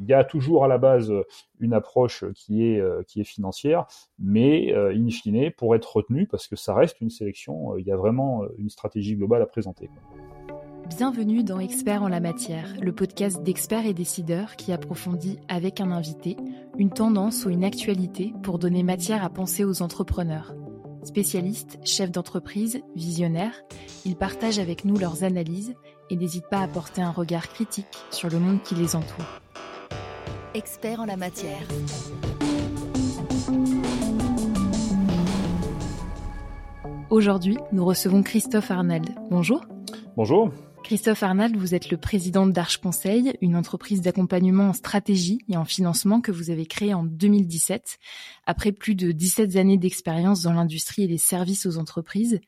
Il y a toujours à la base une approche qui est, qui est financière, mais in fine, pour être retenu, parce que ça reste une sélection, il y a vraiment une stratégie globale à présenter. Bienvenue dans Experts en la matière, le podcast d'experts et décideurs qui approfondit avec un invité une tendance ou une actualité pour donner matière à penser aux entrepreneurs. Spécialistes, chefs d'entreprise, visionnaires, ils partagent avec nous leurs analyses et n'hésitent pas à porter un regard critique sur le monde qui les entoure. Experts en la matière. Aujourd'hui, nous recevons Christophe Arnald. Bonjour. Bonjour. Christophe Arnald, vous êtes le président d'Arche Conseil, une entreprise d'accompagnement en stratégie et en financement que vous avez créée en 2017, après plus de 17 années d'expérience dans l'industrie et les services aux entreprises.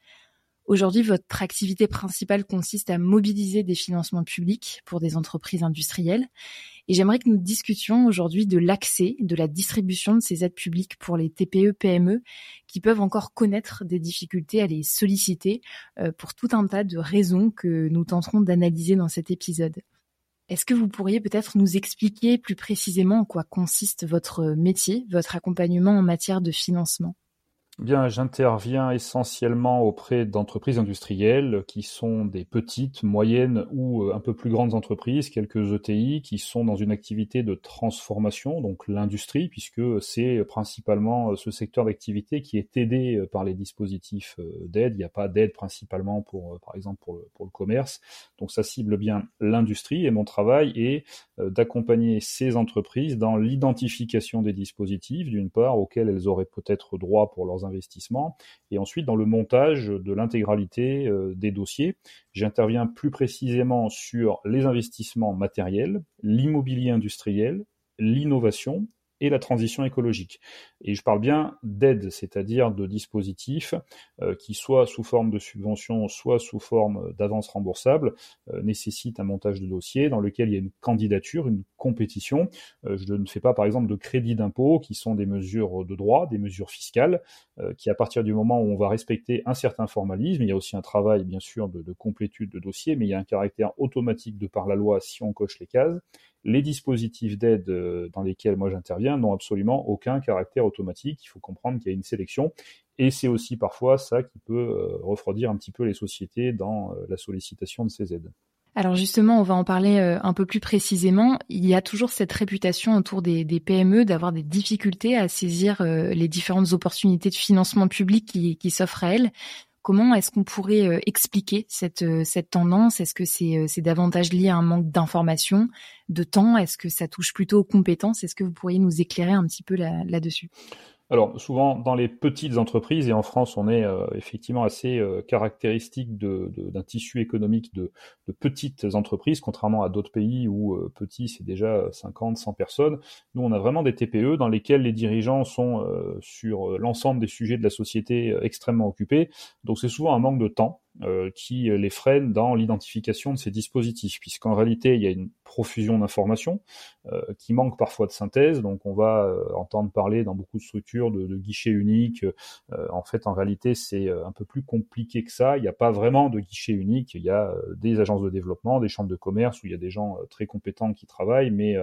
Aujourd'hui, votre activité principale consiste à mobiliser des financements publics pour des entreprises industrielles. Et j'aimerais que nous discutions aujourd'hui de l'accès, de la distribution de ces aides publiques pour les TPE, PME qui peuvent encore connaître des difficultés à les solliciter euh, pour tout un tas de raisons que nous tenterons d'analyser dans cet épisode. Est-ce que vous pourriez peut-être nous expliquer plus précisément en quoi consiste votre métier, votre accompagnement en matière de financement? Bien, j'interviens essentiellement auprès d'entreprises industrielles qui sont des petites, moyennes ou euh, un peu plus grandes entreprises, quelques ETI qui sont dans une activité de transformation, donc l'industrie, puisque c'est principalement euh, ce secteur d'activité qui est aidé euh, par les dispositifs d'aide. Il n'y a pas d'aide principalement pour, par exemple, pour le, commerce. Donc ça cible bien l'industrie et mon travail est d'accompagner ces entreprises dans l'identification des dispositifs, d'une part, auxquels elles auraient peut-être droit pour leurs et ensuite dans le montage de l'intégralité euh, des dossiers. J'interviens plus précisément sur les investissements matériels, l'immobilier industriel, l'innovation et la transition écologique. Et je parle bien d'aide, c'est-à-dire de dispositifs euh, qui, soit sous forme de subvention, soit sous forme d'avance remboursable, euh, nécessitent un montage de dossier dans lequel il y a une candidature, une compétition. Euh, je ne fais pas, par exemple, de crédit d'impôt, qui sont des mesures de droit, des mesures fiscales, qui, à partir du moment où on va respecter un certain formalisme, il y a aussi un travail, bien sûr, de, de complétude de dossier, mais il y a un caractère automatique de par la loi si on coche les cases les dispositifs d'aide euh, dans lesquels moi j'interviens n'ont absolument aucun caractère automatique. Il faut comprendre qu'il y a une sélection. Et c'est aussi parfois ça qui peut euh, refroidir un petit peu les sociétés dans euh, la sollicitation de ces aides. Alors justement, on va en parler un peu plus précisément. Il y a toujours cette réputation autour des, PME d'avoir des difficultés à saisir les différentes opportunités de financement public qui, qui s'offrent à elles. Comment est-ce qu'on pourrait euh, expliquer cette, euh, cette tendance? Est-ce que euh, c'est davantage lié à un manque d'information, de temps? Est-ce que ça touche plutôt aux compétences? Est-ce que vous pourriez nous éclairer un petit peu là-dessus? Alors souvent dans les petites entreprises et en France on est euh, effectivement assez euh, caractéristique d'un tissu économique de, petites entreprises contrairement à d'autres pays où euh, petit c'est déjà 50, 100 personnes. Nous on a vraiment des TPE dans lesquels les dirigeants sont sur l'ensemble des sujets de la société extrêmement occupés. Donc c'est souvent un manque de temps euh, qui les freine dans l'identification de ces dispositifs, puisqu'en réalité, il y a une profusion d'informations euh, qui manque parfois de synthèse. Donc, on va euh, entendre parler dans beaucoup de structures de, de guichets uniques. en fait, en réalité, c'est un peu plus compliqué que ça. Il n'y a pas vraiment de guichet unique. Il y a des agences de développement, des chambres de commerce où il y a des gens très compétents qui travaillent, mais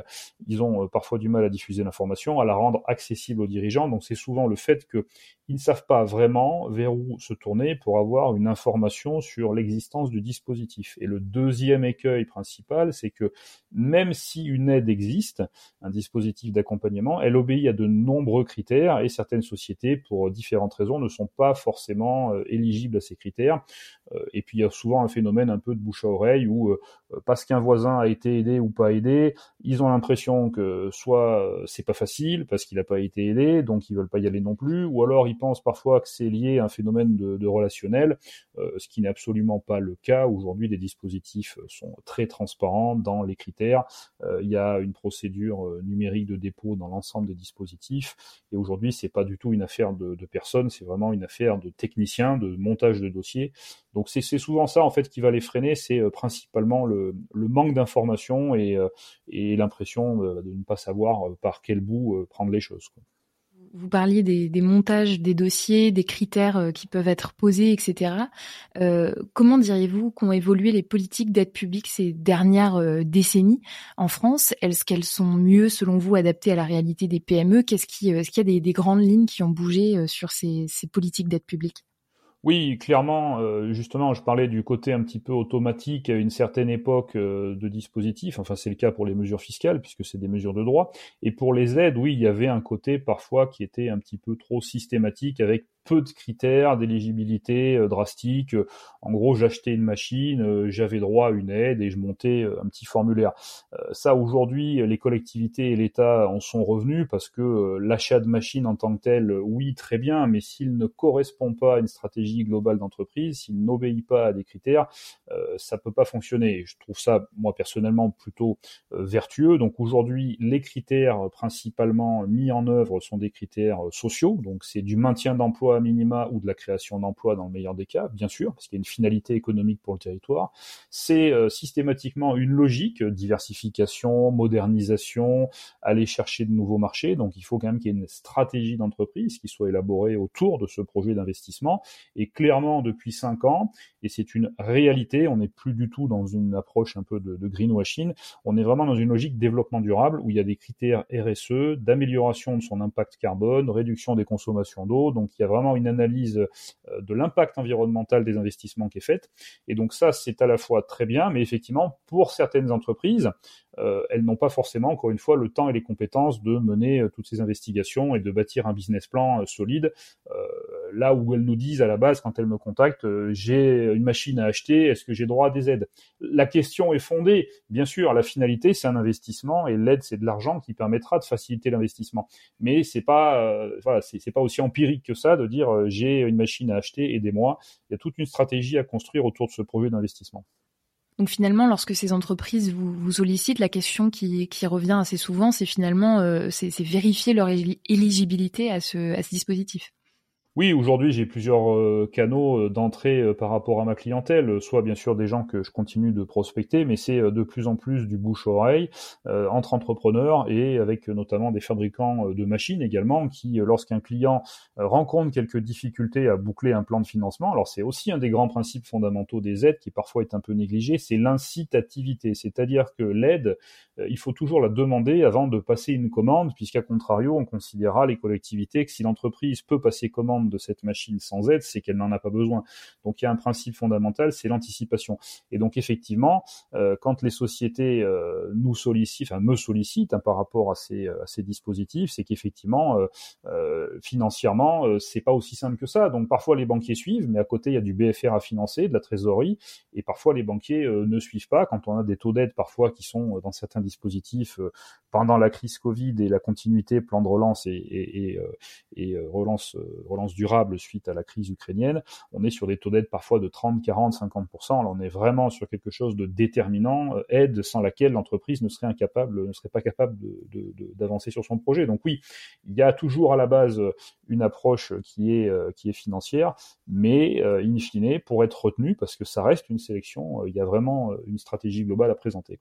ils ont parfois du mal à diffuser l'information, à la rendre accessible aux dirigeants. Donc, c'est souvent le fait qu'ils ne savent pas vraiment vers où se tourner pour avoir une information sur l'existence du dispositif. Et le deuxième écueil principal, c'est que même si une aide existe, un dispositif d'accompagnement, elle obéit à de nombreux critères et certaines sociétés, pour différentes raisons, ne sont pas forcément euh, éligibles à ces critères. Euh, et puis il y a souvent un phénomène un peu de bouche à oreille où euh, parce qu'un voisin a été aidé ou pas aidé, ils ont l'impression que soit c'est pas facile parce qu'il n'a pas été aidé, donc ils veulent pas y aller non plus, ou alors ils pensent parfois que c'est lié à un phénomène de, relationnel, ce qui n'est absolument pas le cas. Aujourd'hui, les dispositifs sont très transparents dans les critères. Euh, il y a une procédure euh, numérique de dépôt dans l'ensemble des dispositifs. Et aujourd'hui, c'est pas du tout une affaire de, de personnes, c'est vraiment une affaire de techniciens, de montage de dossiers. Donc c'est souvent ça en fait qui va les freiner, c'est euh, principalement le, le manque d'information et, et l'impression de ne pas savoir par quel bout prendre les choses. Vous parliez des, montages des dossiers, des critères euh, qui peuvent être posés, etc. Euh, comment diriez-vous qu'ont évolué les politiques d'aide publique ces dernières euh, décennies en France? Est-ce qu'elles sont mieux, selon vous, adaptées à la réalité des PME Qu'est-ce qui, Est-ce qu'il y a des, des, grandes lignes qui ont bougé sur ces, ces politiques d'aide publique? Oui, clairement, euh, justement, je parlais du côté un petit peu automatique à une certaine époque euh, de dispositif. Enfin, c'est le cas pour les mesures fiscales, puisque c'est des mesures de droit. Et pour les aides, oui, il y avait un côté parfois qui était un petit peu trop systématique, avec peu de critères d'éligibilité euh, drastiques. En gros, j'achetais une machine, euh, j'avais droit à une aide et je montais euh, un petit formulaire. ça, aujourd'hui, les collectivités et l'État en sont revenus parce que l'achat de machines en tant que tel, oui, très bien, mais s'il ne correspond pas à une stratégie globale d'entreprise, s'il n'obéit pas à des critères, ça peut pas fonctionner. Je trouve ça, moi personnellement, plutôt vertueux. Donc aujourd'hui, les critères principalement mis en œuvre sont des critères sociaux. Donc c'est du maintien d'emploi minima ou de la création d'emplois dans le meilleur des cas, bien sûr, parce qu'il y a une finalité économique pour le territoire. C'est euh, systématiquement une logique, euh, diversification, modernisation, aller chercher de nouveaux marchés. Donc il faut quand même qu'il y ait une stratégie d'entreprise qui soit élaborée autour de ce projet d'investissement. Et clairement, depuis cinq ans, et c'est une réalité, on n'est plus du tout dans une approche un peu de, de greenwashing, on est vraiment dans une logique développement durable où il y a des critères RSE, d'amélioration de son impact carbone, réduction des consommations d'eau. Donc il y a vraiment une analyse euh, de l'impact environnemental des investissements qui est faite. Et donc ça, c'est à la fois très bien, mais effectivement, pour certaines entreprises, euh, elles n'ont pas forcément, encore une fois, le temps et les compétences de mener euh, toutes ces investigations et de bâtir un business plan solide. là où elles nous disent à la base, quand elles me contactent, j'ai une machine à acheter, est-ce que j'ai droit à des aides? La question est fondée. Bien sûr, la finalité, c'est un investissement et l'aide, c'est de l'argent qui permettra de faciliter l'investissement. Mais c'est pas, voilà, c'est pas aussi empirique que ça de dire euh, j'ai une machine à acheter, aidez-moi. Il y a toute une stratégie à construire autour de ce projet d'investissement. Donc finalement, lorsque ces entreprises vous, sollicitent, la question qui, revient assez souvent, c'est finalement euh, c'est vérifier leur éligibilité à ce dispositif. Oui, aujourd'hui, j'ai plusieurs euh, canaux euh, d'entrée euh, par rapport à ma clientèle, soit bien sûr des gens que je continue de prospecter, mais c'est de plus en plus du bouche-oreille entre entrepreneurs et avec notamment des fabricants de machines également qui, lorsqu'un client rencontre quelques difficultés à boucler un plan de financement, alors c'est aussi un des grands principes fondamentaux des aides qui parfois est un peu négligé, c'est l'incitativité, c'est-à-dire que l'aide, il faut toujours la demander avant de passer une commande, puisqu'à contrario, on considérera les collectivités que si l'entreprise peut passer commande de cette machine sans aide, c'est qu'elle n'en a pas besoin. Donc il y a un principe fondamental, c'est l'anticipation. Et donc effectivement, euh, quand les sociétés euh, nous sollicitent, enfin me sollicitent hein, par rapport à ces, à ces dispositifs, c'est qu'effectivement, euh, financièrement, c'est pas aussi simple que ça. Donc parfois les banquiers suivent, mais à côté il y a du BFR à financer, de la trésorerie, et parfois les banquiers ne suivent pas. Quand on a des taux d'aide parfois qui sont dans certains dispositifs pendant la crise Covid et la continuité plan de relance et, et, et, relance relance durable suite à la crise ukrainienne, on est sur des taux d'aide parfois de 30, 40, 50%. Là, on est vraiment sur quelque chose de déterminant, euh, aide sans laquelle l'entreprise ne serait incapable, ne serait pas capable d'avancer sur son projet. Donc oui, il y a toujours à la base une approche qui est, euh, qui est financière, mais euh, in fine, pour être retenu, parce que ça reste une sélection, il y a vraiment une stratégie globale à présenter.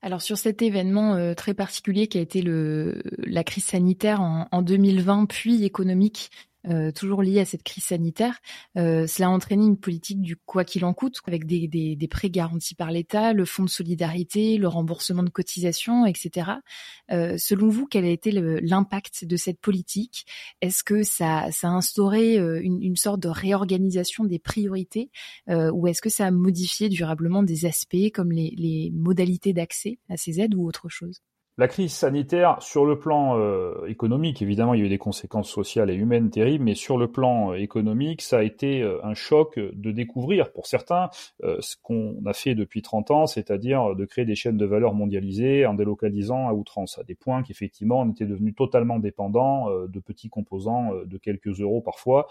Alors sur cet événement très particulier qui a été la crise sanitaire en 2020 puis économique euh, toujours lié à cette crise sanitaire. Euh, cela a entraîné une politique du quoi qu'il en coûte, avec des, prêts garantis par l'État, le fonds de solidarité, le remboursement de cotisations, etc. Euh, selon vous, quel a été l'impact de cette politique? Est-ce que ça, a instauré une, une, sorte de réorganisation des priorités ou est-ce que ça a modifié durablement des aspects comme les, les modalités d'accès à ces aides ou autre chose? La crise sanitaire, sur le plan euh, économique, évidemment, il y a eu des conséquences sociales et humaines terribles, mais sur le plan euh, économique, ça a été euh, un choc de découvrir pour certains ce qu'on a fait depuis 30 ans, c'est-à-dire de créer des chaînes de valeur mondialisées en délocalisant à outrance, à des points qu'effectivement on était devenu totalement dépendant de petits composants de quelques euros parfois,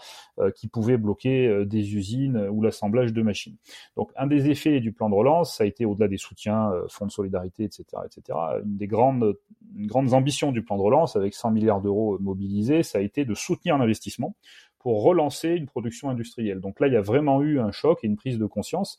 qui pouvaient bloquer des usines ou l'assemblage de machines. Donc un des effets du plan de relance, ça a été au-delà des soutiens, fonds de solidarité, etc., etc., une des grandes une grande ambition du plan de relance, avec 100 milliards d'euros mobilisés, ça a été de soutenir l'investissement pour relancer une production industrielle. Donc là, il y a vraiment eu un choc et une prise de conscience.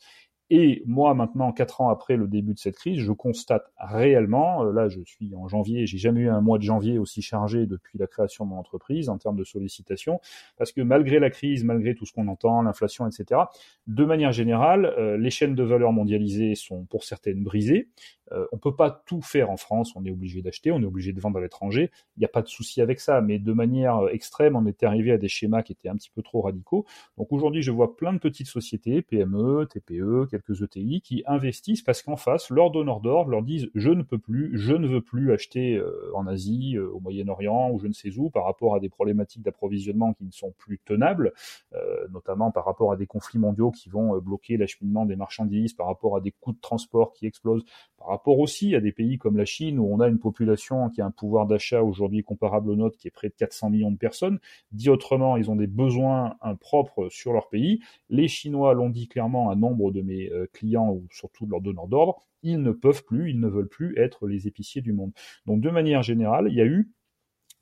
Et moi, maintenant, quatre ans après le début de cette crise, je constate réellement, euh, là je suis en janvier, j'ai jamais eu un mois de janvier aussi chargé depuis la création de mon entreprise en termes de sollicitation, parce que malgré la crise, malgré tout ce qu'on entend, l'inflation, etc., de manière générale, euh, les chaînes de valeur mondialisées sont pour certaines brisées. Euh, on peut pas tout faire en France, on est obligé d'acheter, on est obligé de vendre à l'étranger. Il n'y a pas de souci avec ça, mais de manière euh, extrême, on était arrivé à des schémas qui étaient un petit peu trop radicaux. Donc aujourd'hui, je vois plein de petites sociétés, PME, TPE, quelques ETI, qui investissent parce qu'en face, leurs donneurs d'ordre leur disent je ne peux plus, je ne veux plus acheter euh, en Asie, au Moyen-Orient ou je ne sais où par rapport à des problématiques d'approvisionnement qui ne sont plus tenables, notamment par rapport à des conflits mondiaux qui vont bloquer l'acheminement des marchandises, par rapport à des coûts de transport qui explosent, par rapport aussi à des pays comme la Chine où on a une population qui a un pouvoir d'achat aujourd'hui comparable au nôtre qui est près de 400 millions de personnes. Dit autrement, ils ont des besoins propres sur leur pays. Les Chinois l'ont dit clairement à nombre de mes euh, clients ou surtout de leurs donneurs d'ordre, ils ne peuvent plus, ils ne veulent plus être les épiciers du monde. Donc de manière générale, il y a eu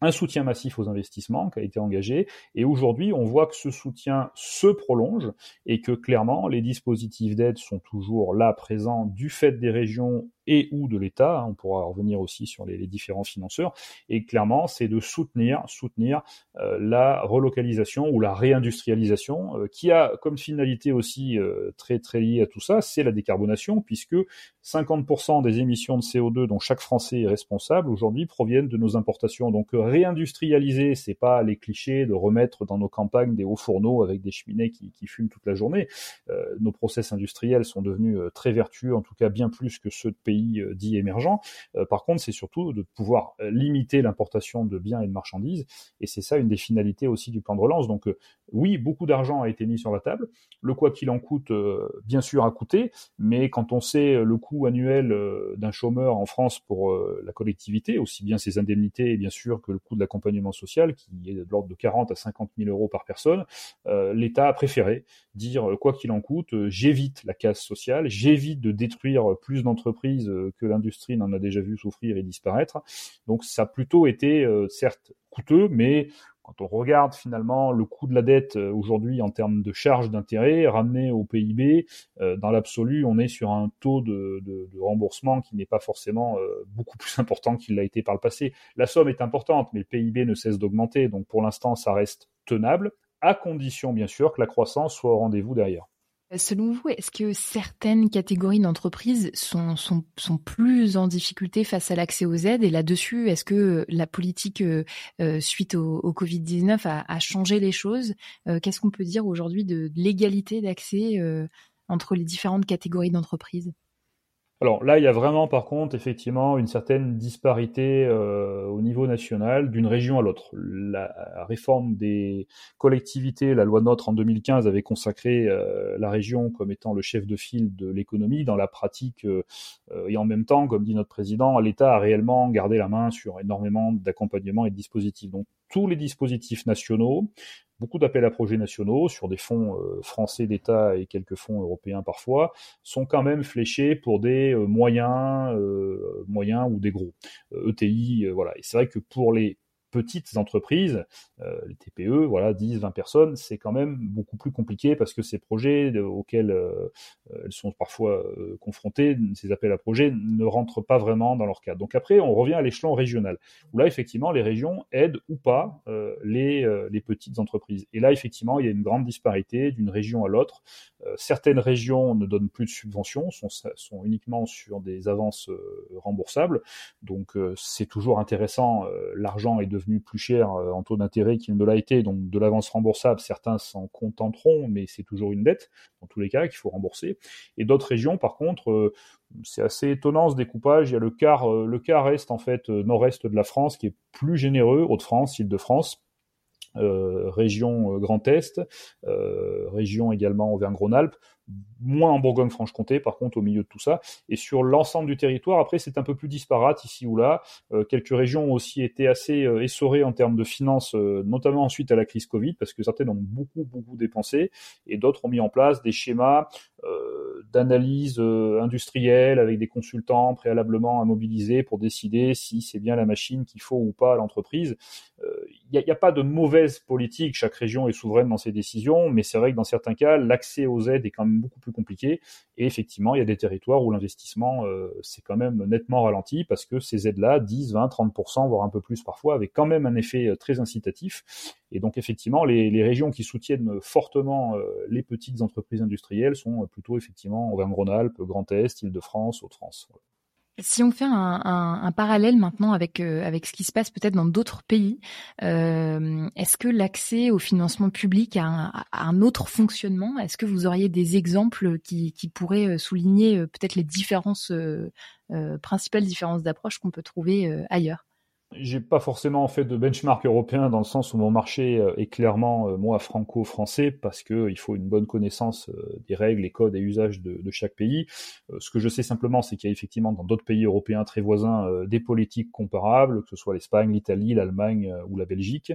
un soutien massif aux investissements qui a été engagé. Et aujourd'hui, on voit que ce soutien se prolonge et que clairement, les dispositifs d'aide sont toujours là présents du fait des régions et ou de l'État. Hein, on pourra revenir aussi sur les, différents financeurs. Et clairement, c'est de soutenir, soutenir euh, la relocalisation ou la réindustrialisation, euh, qui a comme finalité aussi euh, très très liée à tout ça, c'est la décarbonation, puisque 50% des émissions de CO2 dont chaque Français est responsable aujourd'hui proviennent de nos importations. Donc réindustrialiser, c'est pas les clichés de remettre dans nos campagnes des hauts fourneaux avec des cheminées qui, qui fument toute la journée. nos process industriels sont devenus très vertueux, en tout cas bien plus que ceux de pays euh, dits émergents. Euh, par contre, c'est surtout de pouvoir euh, limiter l'importation de biens et de marchandises, et c'est ça une des finalités aussi du plan de relance. Donc oui, beaucoup d'argent a été mis sur la table. Le quoi qu'il en coûte, bien sûr, a coûté, mais quand on sait le coût annuel d'un chômeur en France pour la collectivité, aussi bien ses indemnités, bien sûr, que le coût de l'accompagnement social, qui est de l'ordre de 40 à 50 000 euros par personne, l'État a préféré dire quoi qu'il en coûte, j'évite la casse sociale, j'évite de détruire plus d'entreprises euh, que l'industrie n'en a déjà vu souffrir et disparaître. Donc ça a plutôt été euh, certes coûteux, mais quand on regarde finalement le coût de la dette euh, aujourd'hui en termes de charges d'intérêt ramené au PIB, dans l'absolu, on est sur un taux de, remboursement qui n'est pas forcément beaucoup plus important qu'il l'a été par le passé. La somme est importante, mais le PIB ne cesse d'augmenter, donc pour l'instant, ça reste tenable, à condition bien sûr que la croissance soit au rendez-vous derrière. Selon vous, est-ce que certaines catégories d'entreprises sont, sont, plus en difficulté face à l'accès aux aides? Et là-dessus, est-ce que la politique euh, euh, suite au, au Covid-19 a, a, changé les choses? Euh, Qu'est-ce qu'on peut dire aujourd'hui de, l'égalité d'accès entre les différentes catégories d'entreprises? Alors là, il y a vraiment par contre effectivement une certaine disparité euh, au niveau national d'une région à l'autre. La réforme des collectivités, la loi NOTRe en 2015 avait consacré euh, la région comme étant le chef de file de l'économie dans la pratique euh, et en même temps, comme dit notre président, l'État a réellement gardé la main sur énormément d'accompagnement et de dispositifs. Donc tous les dispositifs nationaux beaucoup d'appels à projets nationaux sur des fonds euh, français d'État et quelques fonds européens parfois sont quand même fléchés pour des euh, moyens, euh, moyens ou des gros ETI. E voilà. Et c'est vrai que pour les petites entreprises, euh, les TPE, voilà, 10, 20 personnes, c'est quand même beaucoup plus compliqué parce que ces projets auxquels euh, elles sont parfois euh, confrontées, ces appels à projets, ne rentrent pas vraiment dans leur cadre. Donc après, on revient à l'échelon régional, où là, effectivement, les régions aident ou pas les, les petites entreprises. Et là, effectivement, il y a une grande disparité d'une région à l'autre. certaines régions ne donnent plus de subventions, sont, sont uniquement sur des avances remboursables. Donc c'est toujours intéressant, l'argent est de devenu plus cher euh, en taux d'intérêt qu'il ne l'a été, donc de l'avance remboursable, certains s'en contenteront, mais c'est toujours une dette, dans tous les cas, qu'il faut rembourser. Et d'autres régions, par contre, euh, c'est assez étonnant ce découpage. Il y a le quart, euh, le quart est en fait nord-est de la France qui est plus généreux, Hauts-de-France, Île-de-France. Région Grand Est, région également Auvergne-Rhône-Alpes, moins en Bourgogne-Franche-Comté, par contre, au milieu de tout ça. Et sur l'ensemble du territoire, après, c'est un peu plus disparate ici ou là. Euh, quelques régions ont aussi été assez euh, essorées en termes de finances, euh, notamment ensuite à la crise Covid, parce que certaines ont beaucoup, beaucoup dépensé, et d'autres ont mis en place des schémas d'analyse industrielle avec des consultants préalablement à mobiliser pour décider si c'est bien la machine qu'il faut ou pas à l'entreprise. Il n'y a, pas de mauvaise politique, chaque région est souveraine dans ses décisions, mais c'est vrai que dans certains cas, l'accès aux aides est quand même beaucoup plus compliqué. Et effectivement, il y a des territoires où l'investissement euh, c'est quand même nettement ralenti parce que ces aides-là, 10, 20, 30%, voire un peu plus parfois, avaient quand même un effet euh, très incitatif. Et donc effectivement, les, les régions qui soutiennent fortement euh, les petites entreprises industrielles sont plutôt effectivement Auvergne-Rhône-Alpes, Grand Est, Île-de-France, Hauts-de-France. Si on fait un, parallèle maintenant avec euh, avec ce qui se passe peut-être dans d'autres pays, euh, est-ce que l'accès au financement public a un, autre fonctionnement? Est-ce que vous auriez des exemples qui, pourraient euh, souligner peut-être les différences principales différences d'approche qu'on peut trouver ailleurs? J'ai pas forcément fait de benchmark européen dans le sens où mon marché euh, est clairement euh, moi franco-français parce que il faut une bonne connaissance euh, des règles, les codes et usages de, chaque pays. Ce que je sais simplement, c'est qu'il y a effectivement dans d'autres pays européens très voisins des politiques comparables, que ce soit l'Espagne, l'Italie, l'Allemagne ou la Belgique.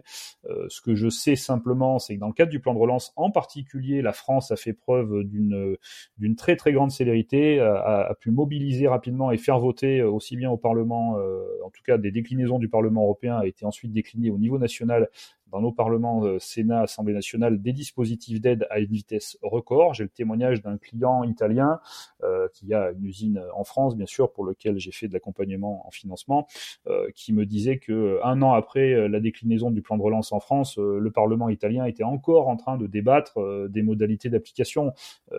Ce que je sais simplement, c'est que dans le cadre du plan de relance, en particulier, la France a fait preuve d'une très très grande célérité, a, pu mobiliser rapidement et faire voter aussi bien au Parlement, en tout cas des déclinaisons du du Parlement européen a été ensuite décliné au niveau national dans nos parlements, euh, Sénat, Assemblée nationale, des dispositifs d'aide à une vitesse record. J'ai le témoignage d'un client italien euh, qui a une usine en France, bien sûr, pour lequel j'ai fait de l'accompagnement en financement, euh, qui me disait que un an après la déclinaison du plan de relance en France, le Parlement italien était encore en train de débattre des modalités d'application.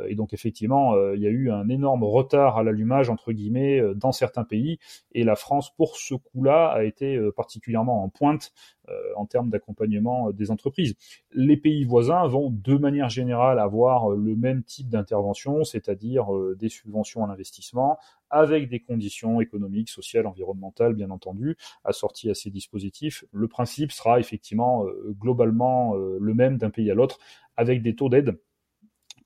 et donc effectivement, il y a eu un énorme retard à l'allumage entre guillemets dans certains pays, et la France, pour ce coup-là, a été particulièrement en pointe euh, en termes d'accompagnement euh, des entreprises. Les pays voisins vont de manière générale avoir euh, le même type d'intervention, c'est-à-dire des subventions à l'investissement, avec des conditions économiques, sociales, environnementales, bien entendu, assorties à ces dispositifs. Le principe sera effectivement globalement le même d'un pays à l'autre, avec des taux d'aide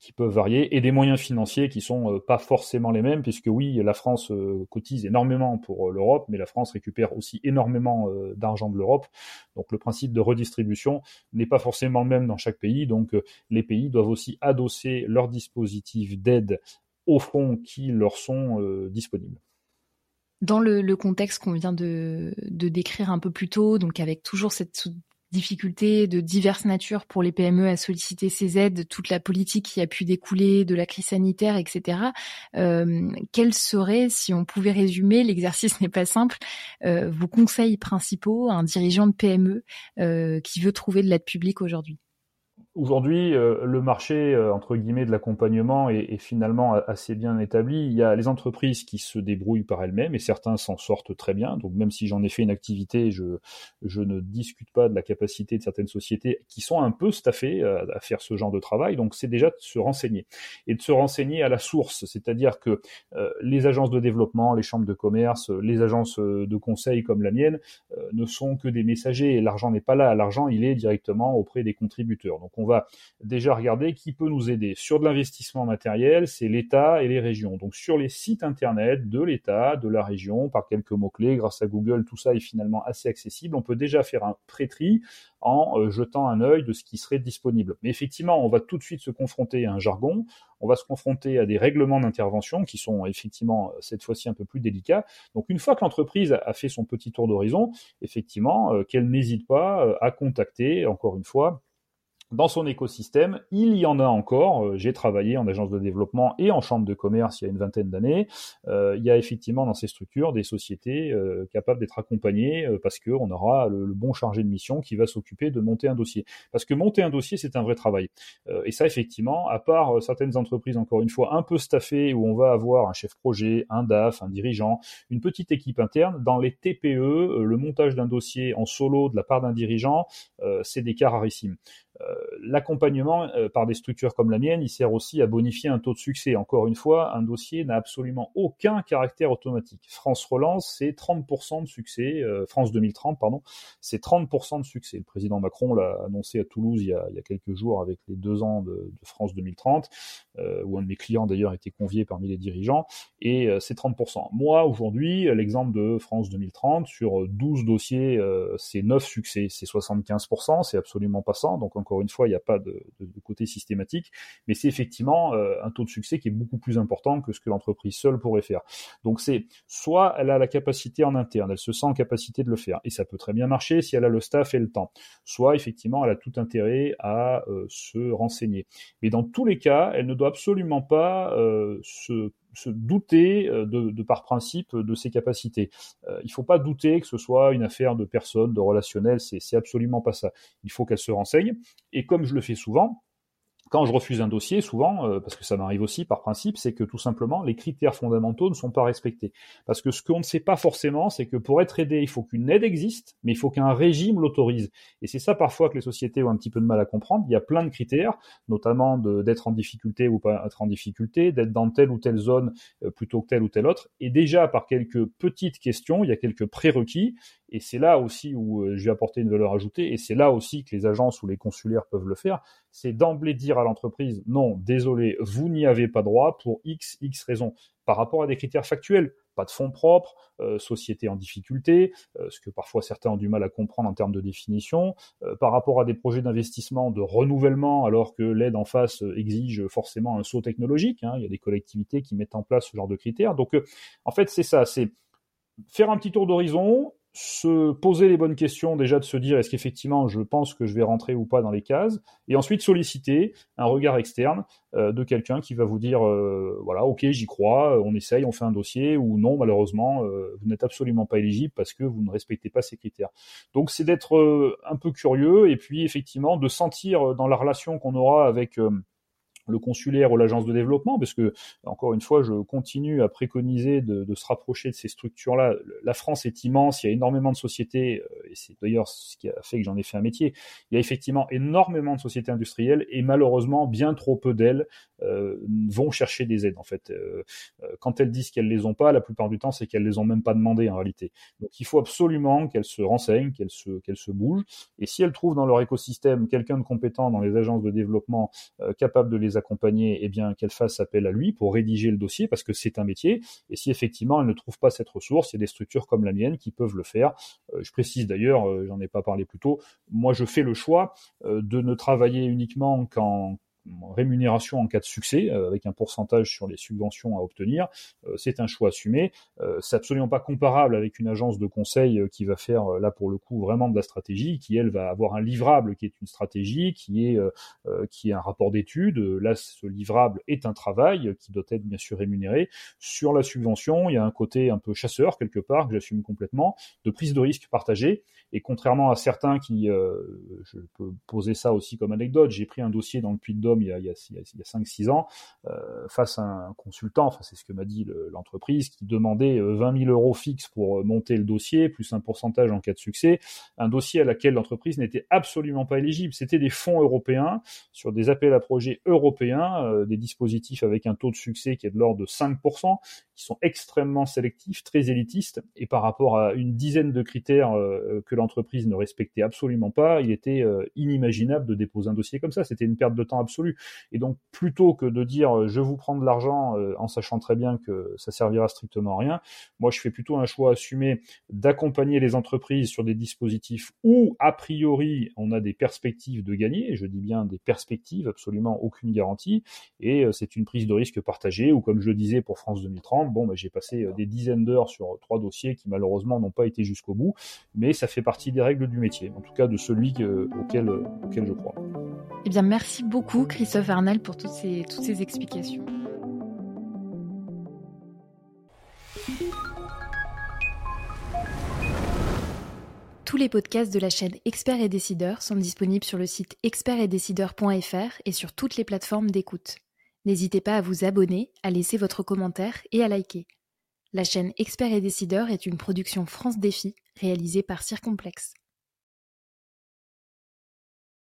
qui peuvent varier et des moyens financiers qui sont euh, pas forcément les mêmes puisque oui la France euh, cotise énormément pour euh, l'Europe mais la France récupère aussi énormément d'argent de l'Europe. Donc le principe de redistribution n'est pas forcément le même dans chaque pays. Donc les pays doivent aussi adosser leurs dispositifs d'aide aux fonds qui leur sont disponibles. Dans le, contexte qu'on vient de, de, décrire un peu plus tôt, donc avec toujours cette difficultés de diverses natures pour les PME à solliciter ces aides, toute la politique qui a pu découler de la crise sanitaire, etc. Euh, quels seraient, si on pouvait résumer, l'exercice n'est pas simple, euh, vos conseils principaux à un dirigeant de PME euh, qui veut trouver de l'aide publique aujourd'hui? Aujourd'hui, euh, le marché euh, entre guillemets de l'accompagnement est, est, finalement assez bien établi. Il y a les entreprises qui se débrouillent par elles-mêmes et certains s'en sortent très bien. Donc même si j'en ai fait une activité, je, je ne discute pas de la capacité de certaines sociétés qui sont un peu staffées à, à faire ce genre de travail. Donc c'est déjà de se renseigner et de se renseigner à la source, c'est-à-dire que euh, les agences de développement, les chambres de commerce, les agences de conseil comme la mienne euh, ne sont que des messagers. L'argent n'est pas là. L'argent, il est directement auprès des contributeurs. Donc on va déjà regarder qui peut nous aider. Sur de l'investissement matériel, c'est l'État et les régions. Donc sur les sites internet de l'État, de la région, par quelques mots-clés, grâce à Google, tout ça est finalement assez accessible. On peut déjà faire un pré-tri en euh, jetant un œil de ce qui serait disponible. Mais effectivement, on va tout de suite se confronter à un jargon, on va se confronter à des règlements d'intervention qui sont effectivement cette fois-ci un peu plus délicats. Donc une fois que l'entreprise a fait son petit tour d'horizon, effectivement, euh, qu'elle n'hésite pas euh, à contacter, encore une fois, dans son écosystème, il y en a encore. Euh, j'ai travaillé en agence de développement et en chambre de commerce il y a une vingtaine d'années. Euh, il y a effectivement dans ces structures des sociétés euh, capables d'être accompagnées parce qu'on aura le, le, bon chargé de mission qui va s'occuper de monter un dossier. Parce que monter un dossier, c'est un vrai travail. Et ça, effectivement, à part certaines entreprises, encore une fois, un peu staffées, où on va avoir un chef projet, un DAF, un dirigeant, une petite équipe interne, dans les TPE, le montage d'un dossier en solo de la part d'un dirigeant, c'est des cas rarissimes. Euh, l'accompagnement euh, par des structures comme la mienne, il sert aussi à bonifier un taux de succès. Encore une fois, un dossier n'a absolument aucun caractère automatique. France Relance, c'est 30% de succès. Euh, France 2030, pardon, c'est 30% de succès. Le président Macron l'a annoncé à Toulouse il y, a, il y, a, quelques jours avec les deux ans de, de France 2030, euh, où un de mes clients d'ailleurs était convié parmi les dirigeants, et euh, c'est 30%. Moi, aujourd'hui, l'exemple de France 2030, sur 12 dossiers, c'est 9 succès, c'est 75%, c'est absolument pas ça. Donc encore encore une fois, il n'y a pas de, côté systématique, mais c'est effectivement un taux de succès qui est beaucoup plus important que ce que l'entreprise seule pourrait faire. Donc c'est soit elle a la capacité en interne, elle se sent en capacité de le faire, et ça peut très bien marcher si elle a le staff et le temps. Soit effectivement, elle a tout intérêt à se renseigner. Mais dans tous les cas, elle ne doit absolument pas se se douter euh, de, par principe de ses capacités. Euh, il ne faut pas douter que ce soit une affaire de personne, de relationnel, c'est absolument pas ça. Il faut qu'elle se renseigne. Et comme je le fais souvent, quand je refuse un dossier, souvent, euh, parce que ça m'arrive aussi par principe, c'est que tout simplement les critères fondamentaux ne sont pas respectés. Parce que ce qu'on ne sait pas forcément, c'est que pour être aidé, il faut qu'une aide existe, mais il faut qu'un régime l'autorise. Et c'est ça parfois que les sociétés ont un petit peu de mal à comprendre. Il y a plein de critères, notamment d'être en difficulté ou pas être en difficulté, d'être dans telle ou telle zone euh, plutôt que telle ou telle autre. Et déjà par quelques petites questions, il y a quelques prérequis et c'est là aussi où euh, je vais apporter une valeur ajoutée, et c'est là aussi que les agences ou les consulaires peuvent le faire, c'est d'emblée dire à l'entreprise, non, désolé, vous n'y avez pas droit pour X, X raisons, par rapport à des critères factuels, pas de fonds propres, euh, société en difficulté, euh, ce que parfois certains ont du mal à comprendre en termes de définition, par rapport à des projets d'investissement, de renouvellement, alors que l'aide en face exige forcément un saut technologique, hein, il y a des collectivités qui mettent en place ce genre de critères. Donc en fait c'est ça, c'est faire un petit tour d'horizon, se poser les bonnes questions, déjà de se dire est-ce qu'effectivement je pense que je vais rentrer ou pas dans les cases, et ensuite solliciter un regard externe euh, de quelqu'un qui va vous dire euh, voilà ok j'y crois, on essaye, on fait un dossier, ou non malheureusement euh, vous n'êtes absolument pas éligible parce que vous ne respectez pas ces critères. Donc c'est d'être un peu curieux et puis effectivement de sentir dans la relation qu'on aura avec le consulaire ou l'agence de développement, parce que, encore une fois, je continue à préconiser de, se rapprocher de ces structures-là. La France est immense, il y a énormément de sociétés, euh, et c'est d'ailleurs ce qui a fait que j'en ai fait un métier. Il y a effectivement énormément de sociétés industrielles, et malheureusement, bien trop peu d'elles vont chercher des aides, en fait. Euh, quand elles disent qu'elles les ont pas, la plupart du temps, c'est qu'elles les ont même pas demandées, en réalité. Donc, il faut absolument qu'elles se renseignent, qu'elles se, qu'elles se bougent, et si elles trouvent dans leur écosystème quelqu'un de compétent dans les agences de développement capable de les accompagner, eh bien qu'elle fasse appel à lui pour rédiger le dossier parce que c'est un métier. Et si effectivement elle ne trouve pas cette ressource, il y a des structures comme la mienne qui peuvent le faire. Euh, je précise d'ailleurs, euh, j'en ai pas parlé plus tôt, moi je fais le choix euh, de ne travailler uniquement qu'en rémunération en cas de succès, euh, avec un pourcentage sur les subventions à obtenir. Euh, c'est un choix assumé. Euh, c'est absolument pas comparable avec une agence de conseil qui va faire là pour le coup vraiment de la stratégie, qui elle va avoir un livrable qui est une stratégie, qui est qui est un rapport d'étude. Là, ce livrable est un travail qui doit être bien sûr rémunéré. Sur la subvention, il y a un côté un peu chasseur quelque part que j'assume complètement, de prise de risque partagée. Et contrairement à certains qui, je peux poser ça aussi comme anecdote, j'ai pris un dossier dans le Puy-de-Dôme il y a, il y a, 5-6 ans euh, face à un consultant, enfin c'est ce que m'a dit l'entreprise, qui demandait 20 euh, 000 euros fixes pour euh, monter le dossier, plus un pourcentage en cas de succès, un dossier à laquelle l'entreprise n'était absolument pas éligible. C'était des fonds européens sur des appels à projets européens, des dispositifs avec un taux de succès qui est de l'ordre de 5%, qui sont extrêmement sélectifs, très élitistes, et par rapport à une dizaine de critères que l'entreprise ne respectait absolument pas, il était inimaginable de déposer un dossier comme ça. C'était une perte de temps absolue et donc, plutôt que de dire euh, je vous prends de l'argent euh, en sachant très bien que ça servira strictement à rien, moi, je fais plutôt un choix assumé d'accompagner les entreprises sur des dispositifs où, a priori, on a des perspectives de gagner. Je dis bien des perspectives, absolument aucune garantie. Et euh, c'est une prise de risque partagée, ou comme je le disais pour France 2030, bon, bah, j'ai passé des dizaines d'heures sur trois dossiers qui malheureusement n'ont pas été jusqu'au bout, mais ça fait partie des règles du métier, en tout cas de celui auquel, auquel je crois. Eh bien, merci beaucoup, Christophe Arnal, pour toutes ces, toutes ces explications. Tous les podcasts de la chaîne Experts et Décideurs sont disponibles sur le site expertetdecideurs.fr et sur toutes les plateformes d'écoute. N'hésitez pas à vous abonner, à laisser votre commentaire et à liker. La chaîne Experts et Décideurs est une production France Défi réalisée par Circomplex.